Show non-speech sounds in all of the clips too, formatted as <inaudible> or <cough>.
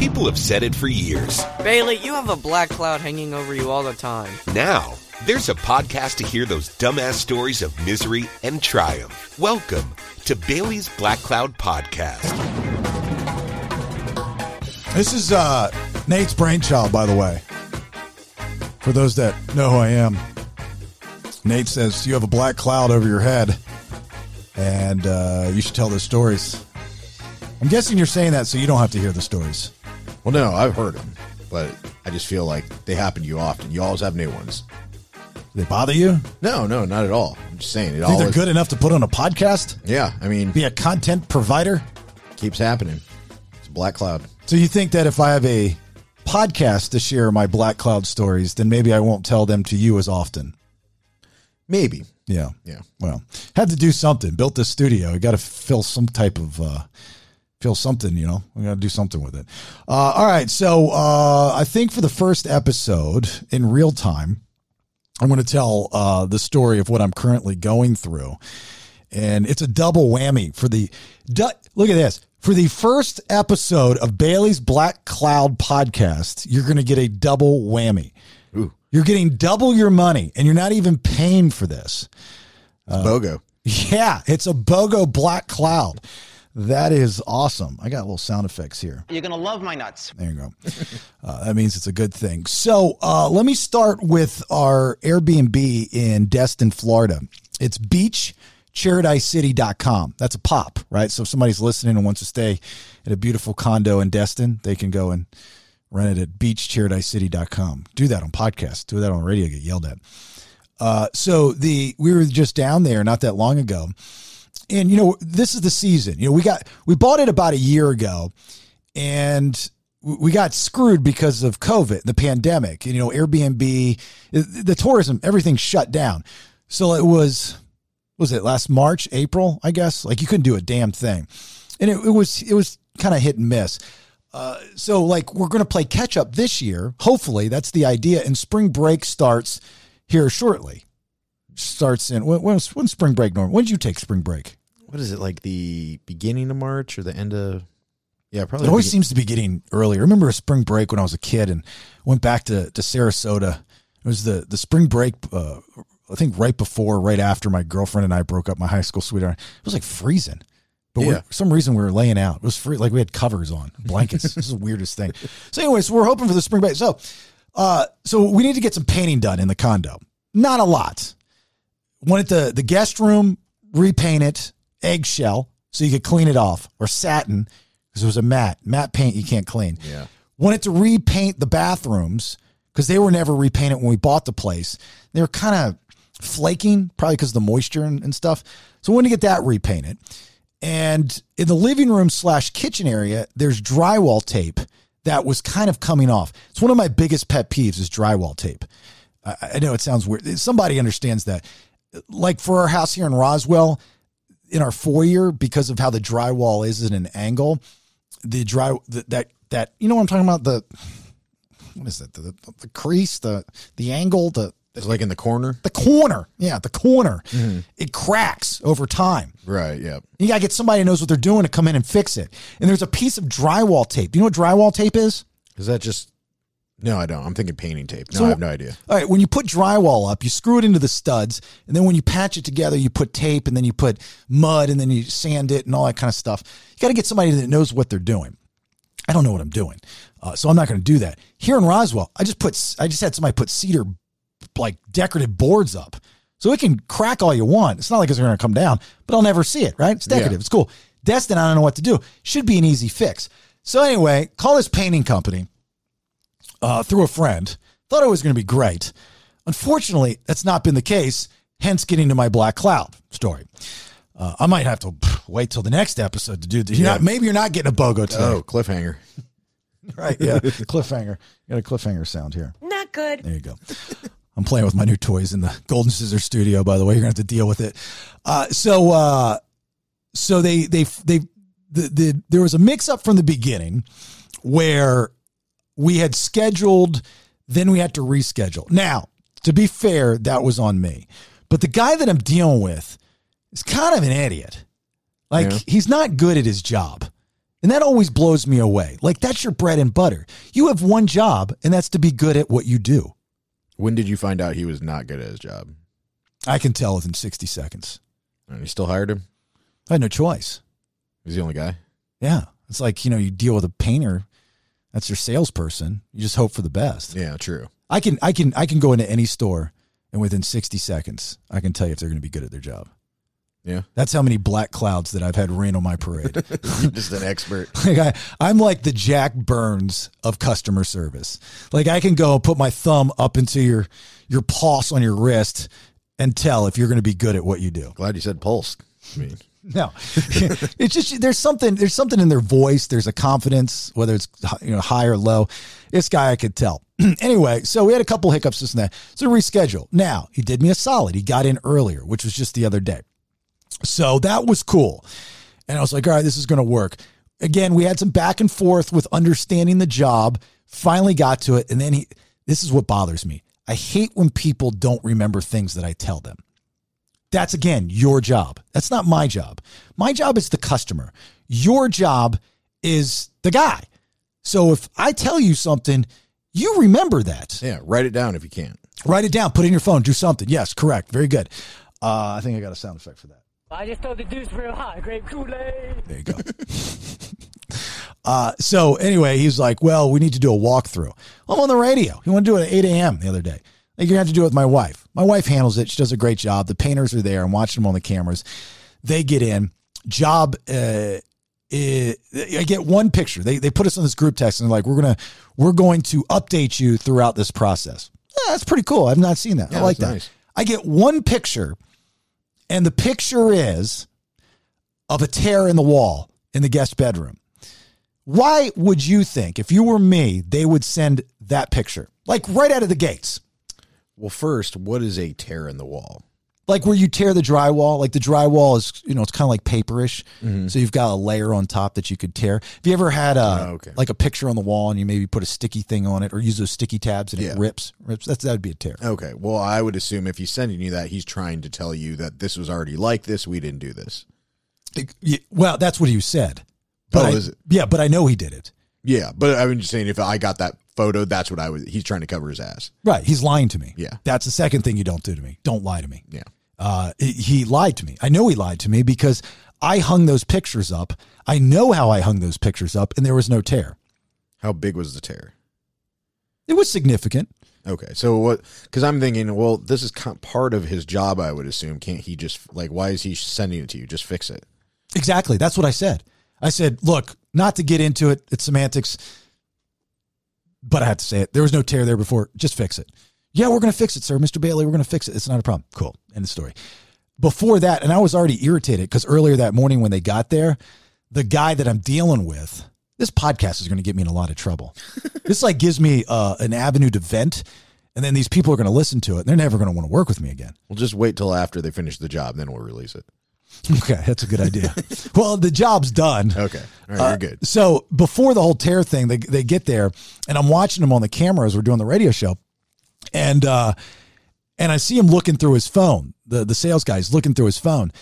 People have said it for years. Bailey, you have a black cloud hanging over you all the time. Now, there's a podcast to hear those dumbass stories of misery and triumph. Welcome to Bailey's Black Cloud Podcast. This is uh, Nate's brainchild, by the way. For those that know who I am, Nate says you have a black cloud over your head, and uh, you should tell those stories. I'm guessing you're saying that so you don't have to hear the stories. Well, no, I've heard them, but I just feel like they happen to you often. You always have new ones. Do they bother you? No, no, not at all. I'm just saying it Think they're good enough to put on a podcast? Yeah, I mean, Be a content provider? keeps happening. It's a black cloud. So you think that if I have a podcast to share my black cloud stories, then maybe I won't tell them to you as often? Maybe. Yeah. Yeah. Well, had to do something. Built this studio. You got to fill some type of uh, fill something. You know, we got to do something with it. Uh, all right. So uh, I think for the first episode in real time, I'm going to tell uh, the story of what I'm currently going through, and it's a double whammy for the. Du- look at this. For the first episode of Bailey's Black Cloud podcast, you're going to get a double whammy. Ooh, You're getting double your money, and you're not even paying for this. it's BOGO. Yeah, it's a BOGO black cloud. That is awesome. I got little sound effects here. You're gonna love my nuts. There you go. <laughs> Uh, that means it's a good thing. So uh, let me start with our Airbnb in Destin, Florida. It's beachparadisecity.com. That's a pop, right? So if somebody's listening and wants to stay at a beautiful condo in Destin, they can go and rent it at beachparadisecity.com. Do that on podcast. Do that on radio, get yelled at. Uh, so the we were just down there not that long ago, and you know this is the season. You know we got we bought it about a year ago, and we got screwed because of COVID, the pandemic. You know Airbnb, the tourism, everything shut down. So it was was it last March, April, I guess. Like you couldn't do a damn thing, and it, it was it was kind of hit and miss. Uh, so like we're going to play catch up this year. Hopefully that's the idea. And spring break starts here shortly. Starts in when when's, when's spring break normal? When did you take spring break? What is it, like the beginning of March or the end of. Yeah, probably. It always seems to be getting earlier. I remember a spring break when I was a kid and went back to, to Sarasota. It was the, the spring break, uh, I think right before, right after my girlfriend and I broke up, my high school sweetheart. It was like freezing. But Yeah. for some reason we were laying out. It was free, like we had covers on, blankets. this is the weirdest thing. So, anyways, we're hoping for the spring break. So, uh, so we need to get some painting done in the condo. Not a lot. Wanted the the guest room repaint it eggshell so you could clean it off, or satin because it was a matte matte paint you can't clean. Yeah. Wanted to repaint the bathrooms because they were never repainted when we bought the place. They were kind of flaking, probably because of the moisture and, and stuff. So we wanted to get that repainted. And in the living room slash kitchen area, there's drywall tape that was kind of coming off. It's one of my biggest pet peeves is drywall tape. I, I know it sounds weird. Somebody understands that. Like for our house here in Roswell, in our foyer, because of how the drywall is at an angle, the dry the, that that you know what I'm talking about? The what is it? The, the, the crease the the angle the It's like in the corner. the corner. Yeah the corner. Mm-hmm. It cracks over time. Right, yeah. you gotta get somebody who knows what they're doing to come in and fix it. And there's a piece of drywall tape. Do you know what drywall tape is? Is that just. No, I don't. I'm thinking painting tape. No, So- I have no idea. all right when you put drywall up you screw it into the studs and then when you patch it together you put tape and then you put mud and then you sand it and all that kind of stuff you gotta get somebody that knows what they're doing I don't know what I'm doing, uh, so I'm not going to do that. Here in Roswell, I just put I just had somebody put cedar like decorative boards up, so it can crack all you want. It's not like it's going to come down, but I'll never see it. Right? It's decorative. Yeah. It's cool. Destin, I don't know what to do. Should be an easy fix. So anyway, call this painting company uh, through a friend. Thought it was going to be great. Unfortunately, that's not been the case. Hence, getting to my black cloud story. Uh, I might have to wait till the next episode to do this. You're not, maybe you're not getting a BOGO today. Oh, cliffhanger. <laughs> Right. Yeah. cliffhanger. Got a cliffhanger sound here. Not good. There you go. I'm playing with my new toys in the Golden Scissor Studio. By the way, you're gonna have to deal with it. Uh, so, uh, so they they they the, the there was a mix up from the beginning where we had scheduled, then we had to reschedule. Now, to be fair, that was on me, but the guy that I'm dealing with is kind of an idiot. Like Yeah. he's not good at his job. And that always blows me away. Like that's your bread and butter. You have one job, and that's to be good at what you do. When did you find out he was not good at his job? I can tell within 60 seconds. And you still hired him? I had no choice. He's the only guy. Yeah. It's like, you know, you deal with a painter, that's your salesperson. You just hope for the best. Yeah, true. I can I can I can go into any store and within 60 seconds I can tell you if they're going to be good at their job. Yeah, That's how many black clouds that I've had rain on my parade. <laughs> You're just an expert. <laughs> like I, I'm like the Jack Byrnes of customer service. Like I can go put my thumb up into your your pulse on your wrist and tell if you're going to be good at what you do. Glad you said pulse. Mean, <laughs> No, <laughs> it's just there's something there's something in their voice. There's a confidence, whether it's you know high or low. This guy I could tell. <clears throat> anyway, so we had a couple hiccups this and that. So reschedule. Now he did me a solid. He got in earlier, which was just the other day. So that was cool. And I was like, all right, this is going to work. Again, we had some back and forth with understanding the job. Finally got to it. And then he, this is what bothers me. I hate when people don't remember things that I tell them. That's again your job. That's not my job. My job is the customer. Your job is the guy. So if I tell you something, you remember that. yeah, write it down if you can. Write it down, put it in your phone, do something. Yes, correct. Very good. Uh, I think I got a sound effect for that. I just throw the deuce real high, grape Kool-Aid. There you go. <laughs> uh, so anyway, he's like, well, we need to do a walkthrough. I'm on the radio. He wanted to do it at 8 a.m. the other day. Like, you're to have to do it with my wife. My wife handles it. She does a great job. The painters are there. I'm watching them on the cameras. They get in. Job, uh, eh, I get one picture. They, they put us on this group text and they're like, we're going to, we're going to update you throughout this process. Yeah, that's pretty cool. I've not seen that. I like that. nice. I get one picture and the picture is of a tear in the wall in the guest bedroom. Why would you think, if you were me, they would send that picture? Like right out of the gates. Well, first, what is a tear in the wall? Like where you tear the drywall, like the drywall is, you know, it's kind of like paperish. Mm-hmm. So you've got a layer on top that you could tear. Have you ever had a, Oh, okay. like a picture on the wall and you maybe put a sticky thing on it or use those sticky tabs and Yeah. it rips? Rips. That's, that would be a tear. Okay. Well, I would assume if he's sending you that, he's trying to tell you that this was already like this. We didn't do this. Yeah, Well, that's what you said. But Oh, I- is it? Yeah, but I know he did it. Yeah, but I'm just saying if I got that photo, that's what I was. He's trying to cover his ass. Right. He's lying to me. Yeah. That's the second thing you don't do to me. Don't lie to me. Yeah. Uh, he- he lied to me. I know he lied to me because I hung those pictures up. I know how I hung those pictures up, and there was no tear. How big was the tear? It was significant. Okay, so what? Because I'm thinking, well, this is part of his job. I would assume. Can't he just like? Why is he sending it to you? Just fix it. Exactly. That's what I said. I said, look, not to get into it, it's semantics, but I had to say it. There was no tear there before. Just fix it. Yeah, we're going to fix it, sir. Mr. Bailey, we're going to fix it. It's not a problem. Cool. End of story. Before that, and I was already irritated because earlier that morning when they got there, the guy that I'm dealing with, this podcast is going to get me in a lot of trouble. <laughs> this like gives me uh, an avenue to vent, and then these people are going to listen to it, and they're never going to want to work with me again. We'll just wait till after they finish the job, then we'll release it. <laughs> Okay, that's a good idea. <laughs> well, the job's done. Okay, all right, Uh, you're good. So before the whole tear thing, they they get there, and I'm watching him on the camera as we're doing the radio show, and uh, and I see him looking through his phone. The the sales guy's looking through his phone,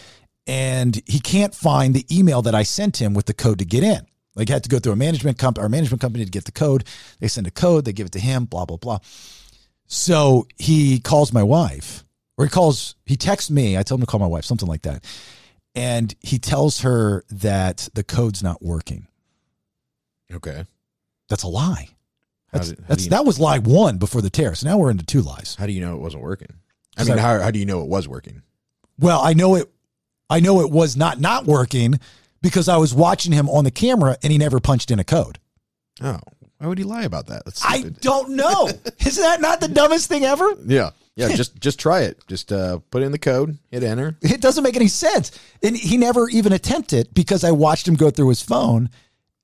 and he can't find the email that I sent him with the code to get in. Like he had to go through a management company, our management company to get the code. They send a code, they give it to him, blah blah blah. So he calls my wife, or he calls, he texts me. I tell him to call my wife, something like that. And he tells her that the code's not working. Okay, That's a lie. That's, did- that's that was lie one before the tear. So now we're into two lies. how do you know it wasn't working? I mean, I- how how do you know it was working? Well, I know it. I know it was not not working because I was watching him on the camera and he never punched in a code. Oh, why would he lie about that? That's I don't know. <laughs> Isn't that not the dumbest thing ever? Yeah, yeah. <laughs> just just try it. Just uh, put in the code, hit enter. It doesn't make any sense. And he never even attempted because I watched him go through his phone.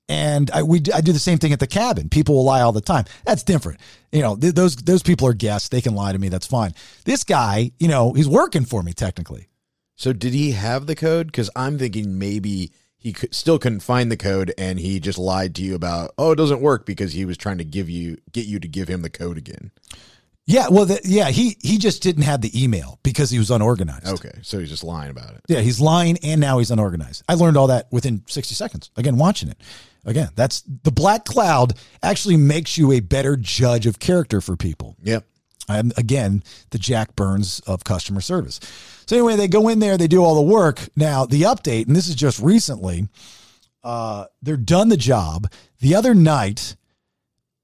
And I we I do the same thing at the cabin. People will lie all the time. That's different. You know, th- those those people are guests. They can lie to me. That's fine. This guy, you know, he's working for me technically. So did he have the code? Because I'm thinking maybe he could, still couldn't find the code, and he just lied to you about oh it doesn't work because he was trying to give you get you to give him the code again. Yeah, well, the, yeah, he he just didn't have the email because he was unorganized. Okay, so he's just lying about it. Yeah, he's lying and now he's unorganized. I learned all that within 60 seconds. Again, watching it. Again, that's the black cloud actually makes you a better judge of character for people. Yep. I'm again the Jack Byrnes of customer service. So anyway, they go in there, they do all the work. Now the update, and this is just recently, uh, they're done the job. The other night,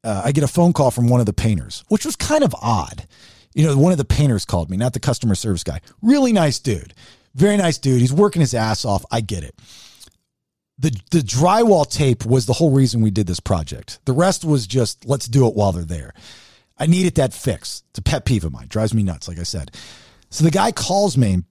uh, I get a phone call from one of the painters, which was kind of odd. You know, one of the painters called me, not the customer service guy. Really nice dude, very nice dude. He's working his ass off. I get it. The the drywall tape was the whole reason we did this project. The rest was just let's do it while they're there. I needed that fix. It's a pet peeve of mine. Drives me nuts, like I said. So the guy calls me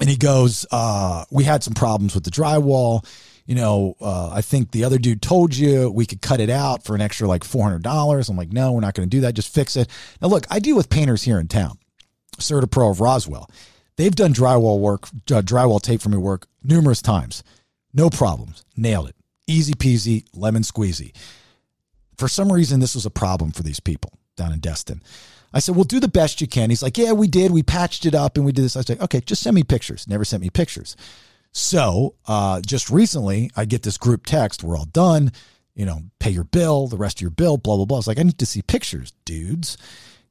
and he goes, uh, We had some problems with the drywall. You know, uh, I think the other dude told you we could cut it out for an extra like $400. I'm like, No, we're not going to do that. Just fix it. Now, look, I deal with painters here in town, Pro of Roswell. They've done drywall work, uh, drywall tape for me work numerous times. No problems. Nailed it. Easy peasy, lemon squeezy. For some reason, this was a problem for these people down in Destin. I said, well, do the best you can. He's like, yeah, we did. We patched it up and we did this. I said, okay, just send me pictures. Never sent me pictures. So uh, just recently, I get this group text. We're all done. You know, pay your bill, the rest of your bill, blah, blah, blah. It's like, I need to see pictures, dudes.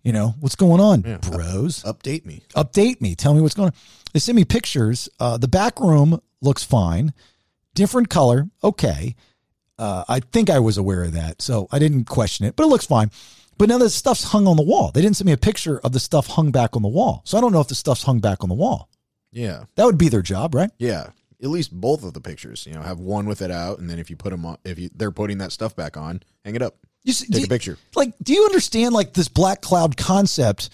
You know, what's going on, Yeah. bros? Update me. Update me. Tell me what's going on. They send me pictures. Uh, the back room looks fine. Different color. Okay. Uh, I think I was aware of that. So I didn't question it, but it looks fine. But now the stuff's hung on the wall. They didn't send me a picture of the stuff hung back on the wall. So I don't know if the stuff's hung back on the wall. Yeah. That would be their job, right? Yeah. At least both of the pictures. You know, have one with it out, and then if you put them on, if you they're putting that stuff back on, hang it up. You see, Take do a you- picture. Like, do you understand like this black cloud concept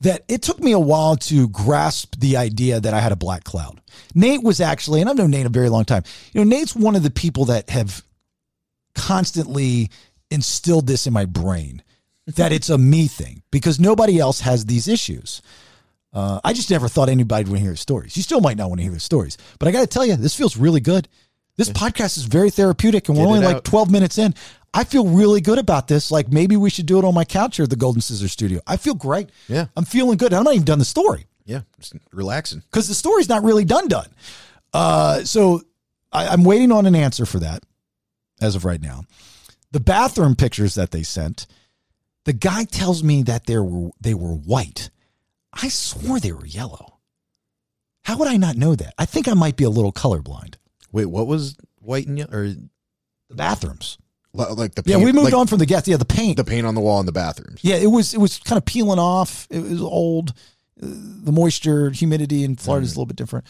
that it took me a while to grasp the idea that I had a black cloud? Nate was actually, and I've known Nate a very long time. You know, Nate's one of the people that have constantly instilled this in my brain that it's a me thing because nobody else has these issues. Uh, I just never thought anybody would hear his stories. You still might not want to hear his stories, but I got to tell you, this feels really good. This podcast is very therapeutic, and we're only like 12 minutes in. I feel really good about this. Like maybe we should do it on my couch here at the Golden Scissors Studio. I feel great. Yeah. I'm feeling good. I'm not even done the story Yeah. Just relaxing. because the story's not really done done. Uh, so I, I'm waiting on an answer for that as of right now. The bathroom pictures that they sent, the guy tells me that they were they were white. I swore they were yellow. How would I not know that? I think I might be a little colorblind. Wait, what was white and yellow? Or The bathrooms. li- like the paint, Yeah, we moved like on from the gas. Yeah, the paint. the paint on the wall in the bathrooms. Yeah, it was it was kind of peeling off. It was old. Uh, The moisture, humidity in Florida is a little bit different.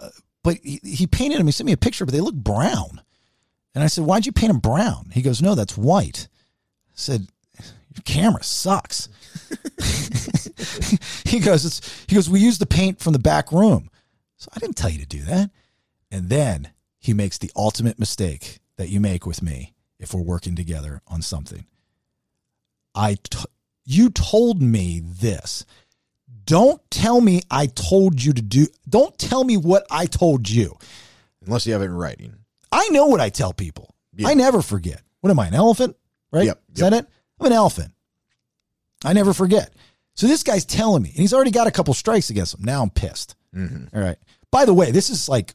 Uh, but he, he painted them. He sent me a picture, but they look brown. And I said, "Why'd you paint them brown?" He goes, "No, that's white." I said, "Your camera sucks." <laughs> he goes, "It's." He goes, "We use the paint from the back room." So I didn't tell you to do that. And then he makes the ultimate mistake that you make with me if we're working together on something. I t- you told me this. Don't tell me I told you to do. Don't tell me what I told you. Unless you have it in writing. I know what I tell people. Yeah. I never forget. What am I, an elephant? Right? Yep, Is that it? I'm an elephant. I never forget. So this guy's telling me, and he's already got a couple strikes against him. Now I'm pissed. Mm-hmm. All right. By the way, this is like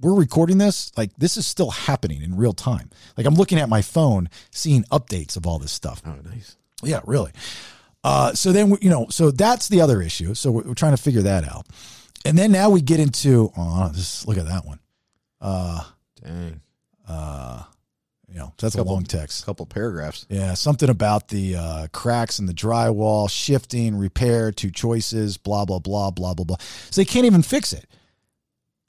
we're recording this. Like this is still happening in real time. Like I'm looking at my phone, seeing updates of all this stuff. Oh, nice. Yeah, really. Uh, so then, we- you know, so that's the other issue. So we're, we're trying to figure that out. And then now we get into, oh, just look at that one. Uh, Dang. uh, you know, that's a Couple- long text. A couple paragraphs. Yeah, something about the uh, cracks in the drywall, shifting, repair, two choices, blah, blah, blah, blah, blah, blah. So they can't even fix it.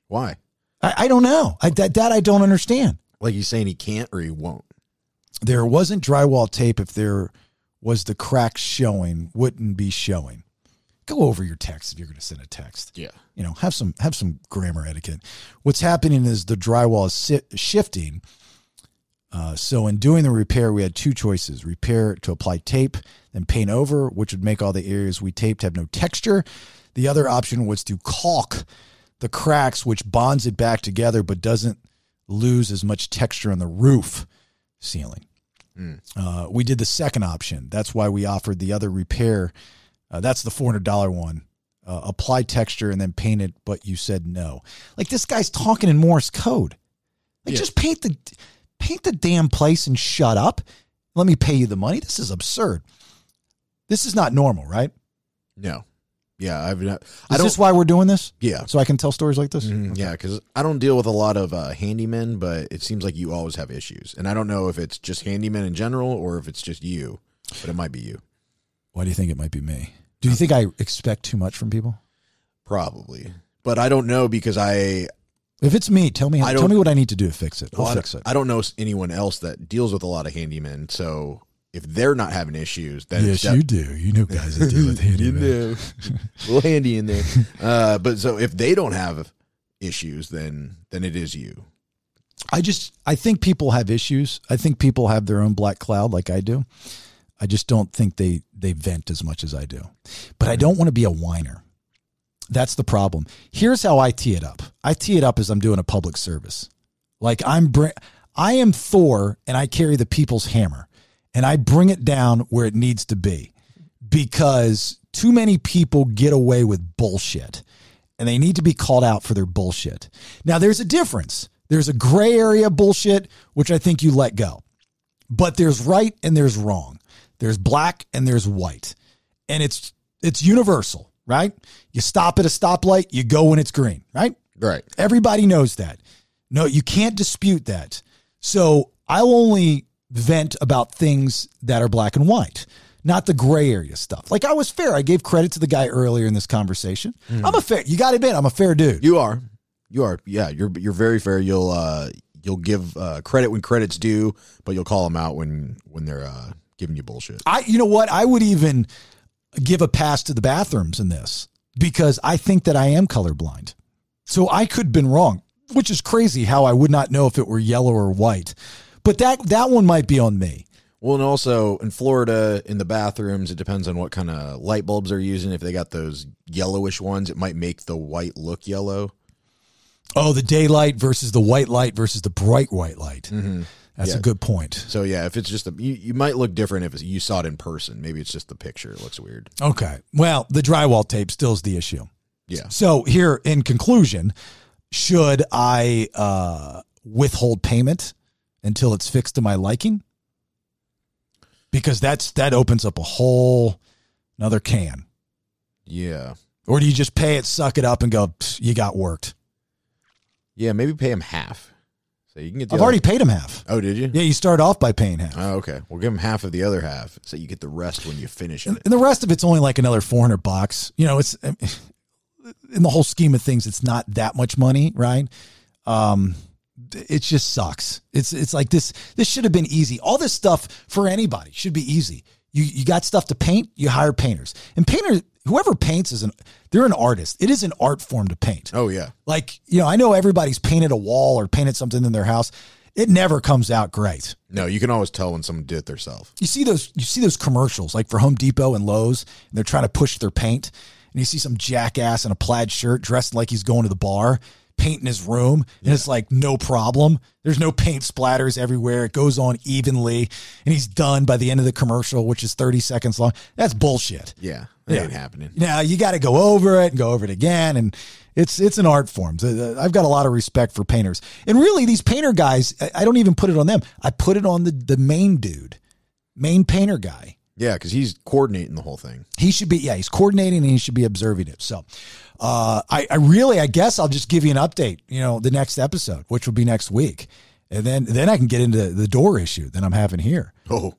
Why? I, I don't know. I, that, that I don't understand. Like he's saying he can't or he won't. There wasn't drywall tape if there was the cracks showing, wouldn't be showing. Go over your text if you're going to send a text. Yeah. you know have some have some grammar etiquette what's happening is the drywall is shifting uh, so in doing the repair we had two choices repair to apply tape then paint over which would make all the areas we taped have no texture the other option was to caulk the cracks which bonds it back together but doesn't lose as much texture on the roof ceiling Uh, we did the second option. That's why we offered the other repair. Uh, that's the four hundred dollar one. Uh, apply texture and then paint it, but you said no. Like this guy's talking in Morse code. Like Yeah. just paint the paint the damn place and shut up. Let me pay you the money. This is absurd. This is not normal, right? No. Yeah, I've not. Is I don't. this why we're doing this? yeah. So I can tell stories like this? Mhm, Yeah, because I don't deal with a lot of uh, handymen, but it seems like you always have issues, and I don't know if it's just handymen in general or if it's just you, but it might be you, Why do you think it might be me? Do you think I expect too much from people? probably. But I don't know because I If it's me, tell me I tell me what I need to do to fix it. I'll well, fix it. I don't know anyone else that deals with a lot of handymen, so if they're not having issues, then yes, you do. You know guys that deal with handymen. <laughs> you do. <laughs> a little handy in there. Uh, but so if they don't have issues, then then it is you. I just I think people have issues. I think people have their own black cloud like I do. I just don't think they they vent as much as I do. But I don't want to be a whiner. That's the problem. Here's how I tee it up. I tee it up as I'm doing a public service. Like I'm br- I am Thor and I carry the people's hammer and I bring it down where it needs to be because too many people get away with bullshit and they need to be called out for their bullshit. Now, there's a difference. There's a gray area bullshit, which I think you let go. But there's right and there's wrong. There's black and there's white. And it's it's universal, right? You stop at a stoplight, you go when it's green, right? Right. Everybody knows that. No, you can't dispute that. So I'll only vent about things that are black and white, not the gray area stuff. Like I was fair. I gave credit to the guy earlier in this conversation. I'm a fair. You got to admit, I'm a fair dude. You are. You are. Yeah, you're you're very fair. You'll uh you'll give uh, credit when credit's due, but you'll call them out when when they're uh giving you bullshit. I, you know what? I would even give a pass to the bathrooms in this because I think that I am colorblind. So I could have been wrong, which is crazy how I would not know if it were yellow or white. But that that one might be on me. Well, and also in Florida, in the bathrooms, it depends on what kind of light bulbs they're using. If they got those yellowish ones, it might make the white look yellow. Oh, the daylight versus the white light versus the bright white light. Mm-hmm. That's Yeah. a good point. So yeah, if it's just a, you, you might look different if you saw it in person. Maybe it's just the picture. It looks weird. Okay. Well, the drywall tape still is the issue. Yeah. So here, in conclusion, should I uh, withhold payment until it's fixed to my liking? Because that's that opens up a whole another can. Yeah. Or do you just pay it, suck it up, and go? You got worked. Yeah. Maybe pay him half. So you can get. I've other- already paid him half. Oh, did you? Yeah, you start off by paying half, Oh, okay. We'll give him half of the other half, so you get the rest when you finish and, it. and the rest of it's only like another four hundred bucks. You know, it's <laughs> in the whole scheme of things, it's not that much money, right? Um, it just sucks. It's it's like this. This should have been easy. All this stuff for anybody should be easy. You you got stuff to paint. You hire painters, and painters. Whoever paints is an they're an artist. It is an art form to paint. Oh yeah. Like you know, I know everybody's painted a wall or painted something in their house. It never comes out great. No, you can always tell when someone did it themselves. You see those you see those commercials like for Home Depot and Lowe's, and they're trying to push their paint, and you see some jackass in a plaid shirt dressed like he's going to the bar, painting his room, and it's like no problem. There's no paint splatters everywhere. It goes on evenly, and he's done by the end of the commercial, which is 30 seconds long. That's bullshit. Yeah, that Yeah. ain't happening. Now you got to go over it and go over it again, and it's it's an art form. So, uh, I've got a lot of respect for painters, and really these painter guys, I don't even put it on them. I put it on the the main dude, main painter guy. Yeah, because he's coordinating the whole thing. He should be yeah, he's coordinating and he should be observing it. So, uh, I I really I guess I'll just give you an update. You know, the next episode, which will be next week, and then then I can get into the door issue that I'm having here. Oh,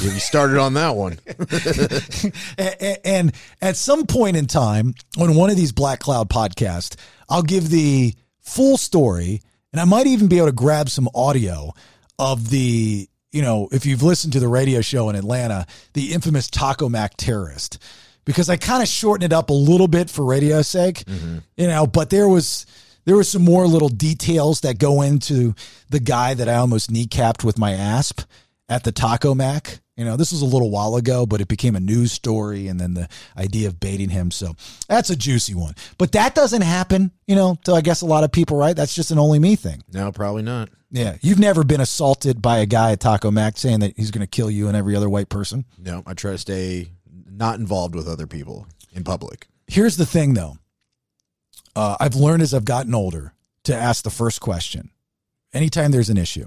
you started on that one. <laughs> A- a- and at some point in time on one of these Black Cloud podcasts, I'll give the full story, and I might even be able to grab some audio of the, you know, if you've listened to the radio show in Atlanta, the infamous Taco Mac terrorist, because I kind of shortened it up a little bit for radio sake, mm-hmm. you know, but there was. There were some more little details that go into the guy that I almost kneecapped with my asp at the Taco Mac You know, this was a little while ago, but it became a news story and then the idea of baiting him. So that's a juicy one. But that doesn't happen, you know, to I guess a lot of people, right? That's just an only me thing. No, probably not. Yeah. You've never been assaulted by a guy at Taco Mac saying that he's going to kill you and every other white person. No, I try to stay not involved with other people in public. Here's the thing, though. Uh, I've learned as I've gotten older to ask the first question anytime there's an issue,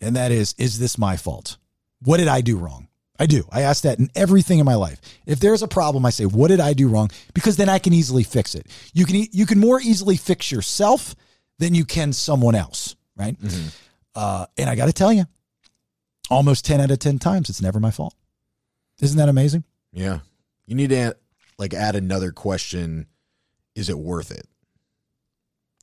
and that is, is this my fault? What did I do wrong? I do. I ask that in everything in my life. If there's a problem, I say, "What did I do wrong?" Because then I can easily fix it. You can you can more easily fix yourself than you can someone else, right? Uh, and I got to tell you, almost ten out of ten times, it's never my fault. Isn't that amazing? Yeah. You need to add, like add another question. Is it worth it?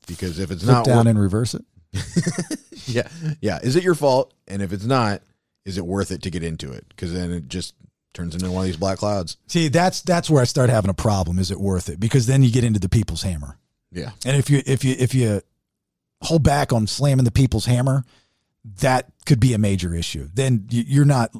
Because if it's Flip not down wor- and reverse it. <laughs> yeah, yeah. Is it your fault? And if it's not, is it worth it to get into it? Because then it just turns into one of these black clouds. See, that's that's where I start having a problem. Is it worth it? Because then you get into the people's hammer. Yeah. And if you if you if you hold back on slamming the people's hammer, that could be a major issue. Then you- you're not.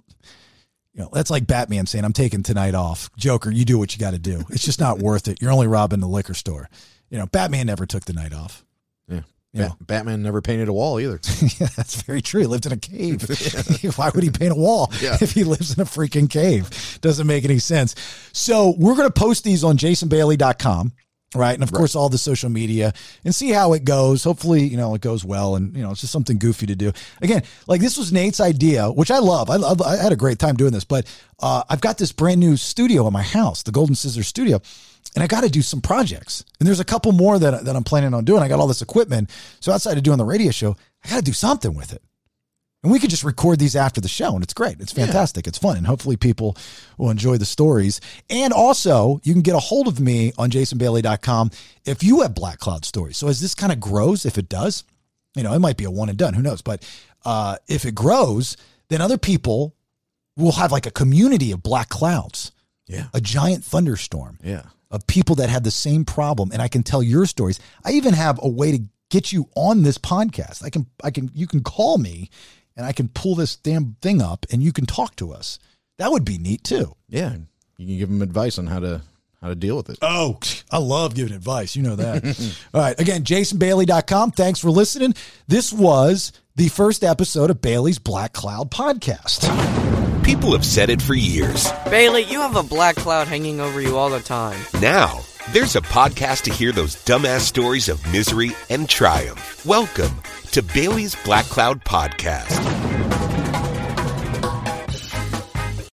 You know, that's like Batman saying, "I'm taking tonight off." Joker, you do what you got to do. It's just not worth it. You're only robbing the liquor store. You know, Batman never took the night off. Yeah. Yeah. Bat- Batman never painted a wall either. <laughs> yeah, that's very true. He lived in a cave. <laughs> <laughs> Why would he paint a wall Yeah. if he lives in a freaking cave? Doesn't make any sense. So we're going to post these on jasonbailey.com. Right. And of course, all the social media and see how it goes. Hopefully, you know, it goes well and, you know, it's just something goofy to do. Again, like this was Nate's idea, which I love. I love, I had a great time doing this, but uh, I've got this brand new studio in my house, the Golden Scissors studio and I got to do some projects. And there's a couple more that, that I'm planning on doing. I got all this equipment. So outside of doing the radio show, I got to do something with it. And we could just record these after the show, and it's great. It's fantastic. It's fun. And hopefully people will enjoy the stories. And also, you can get a hold of me on jasonbailey.com if you have Black Cloud stories. So as this kind of grows, if it does, you know, it might be a one and done. Who knows? But uh, if it grows, then other people will have like a community of black clouds, Yeah. a giant thunderstorm Yeah. Of people that had the same problem and I can tell your stories. I even have a way to get you on this podcast. I can I can you can call me and I can pull this damn thing up and you can talk to us. That would be neat too. Yeah. You can give them advice on how to how to deal with it. Oh, <sniffs> I love giving advice. You know that. <laughs> All right. Again, jasonbailey.com. Thanks for listening. This was the first episode of Bailey's Black Cloud podcast. People have said it for years. Bailey, you have a black cloud hanging over you all the time. Now, there's a podcast to hear those dumbass stories of misery and triumph. Welcome to Bailey's Black Cloud Podcast.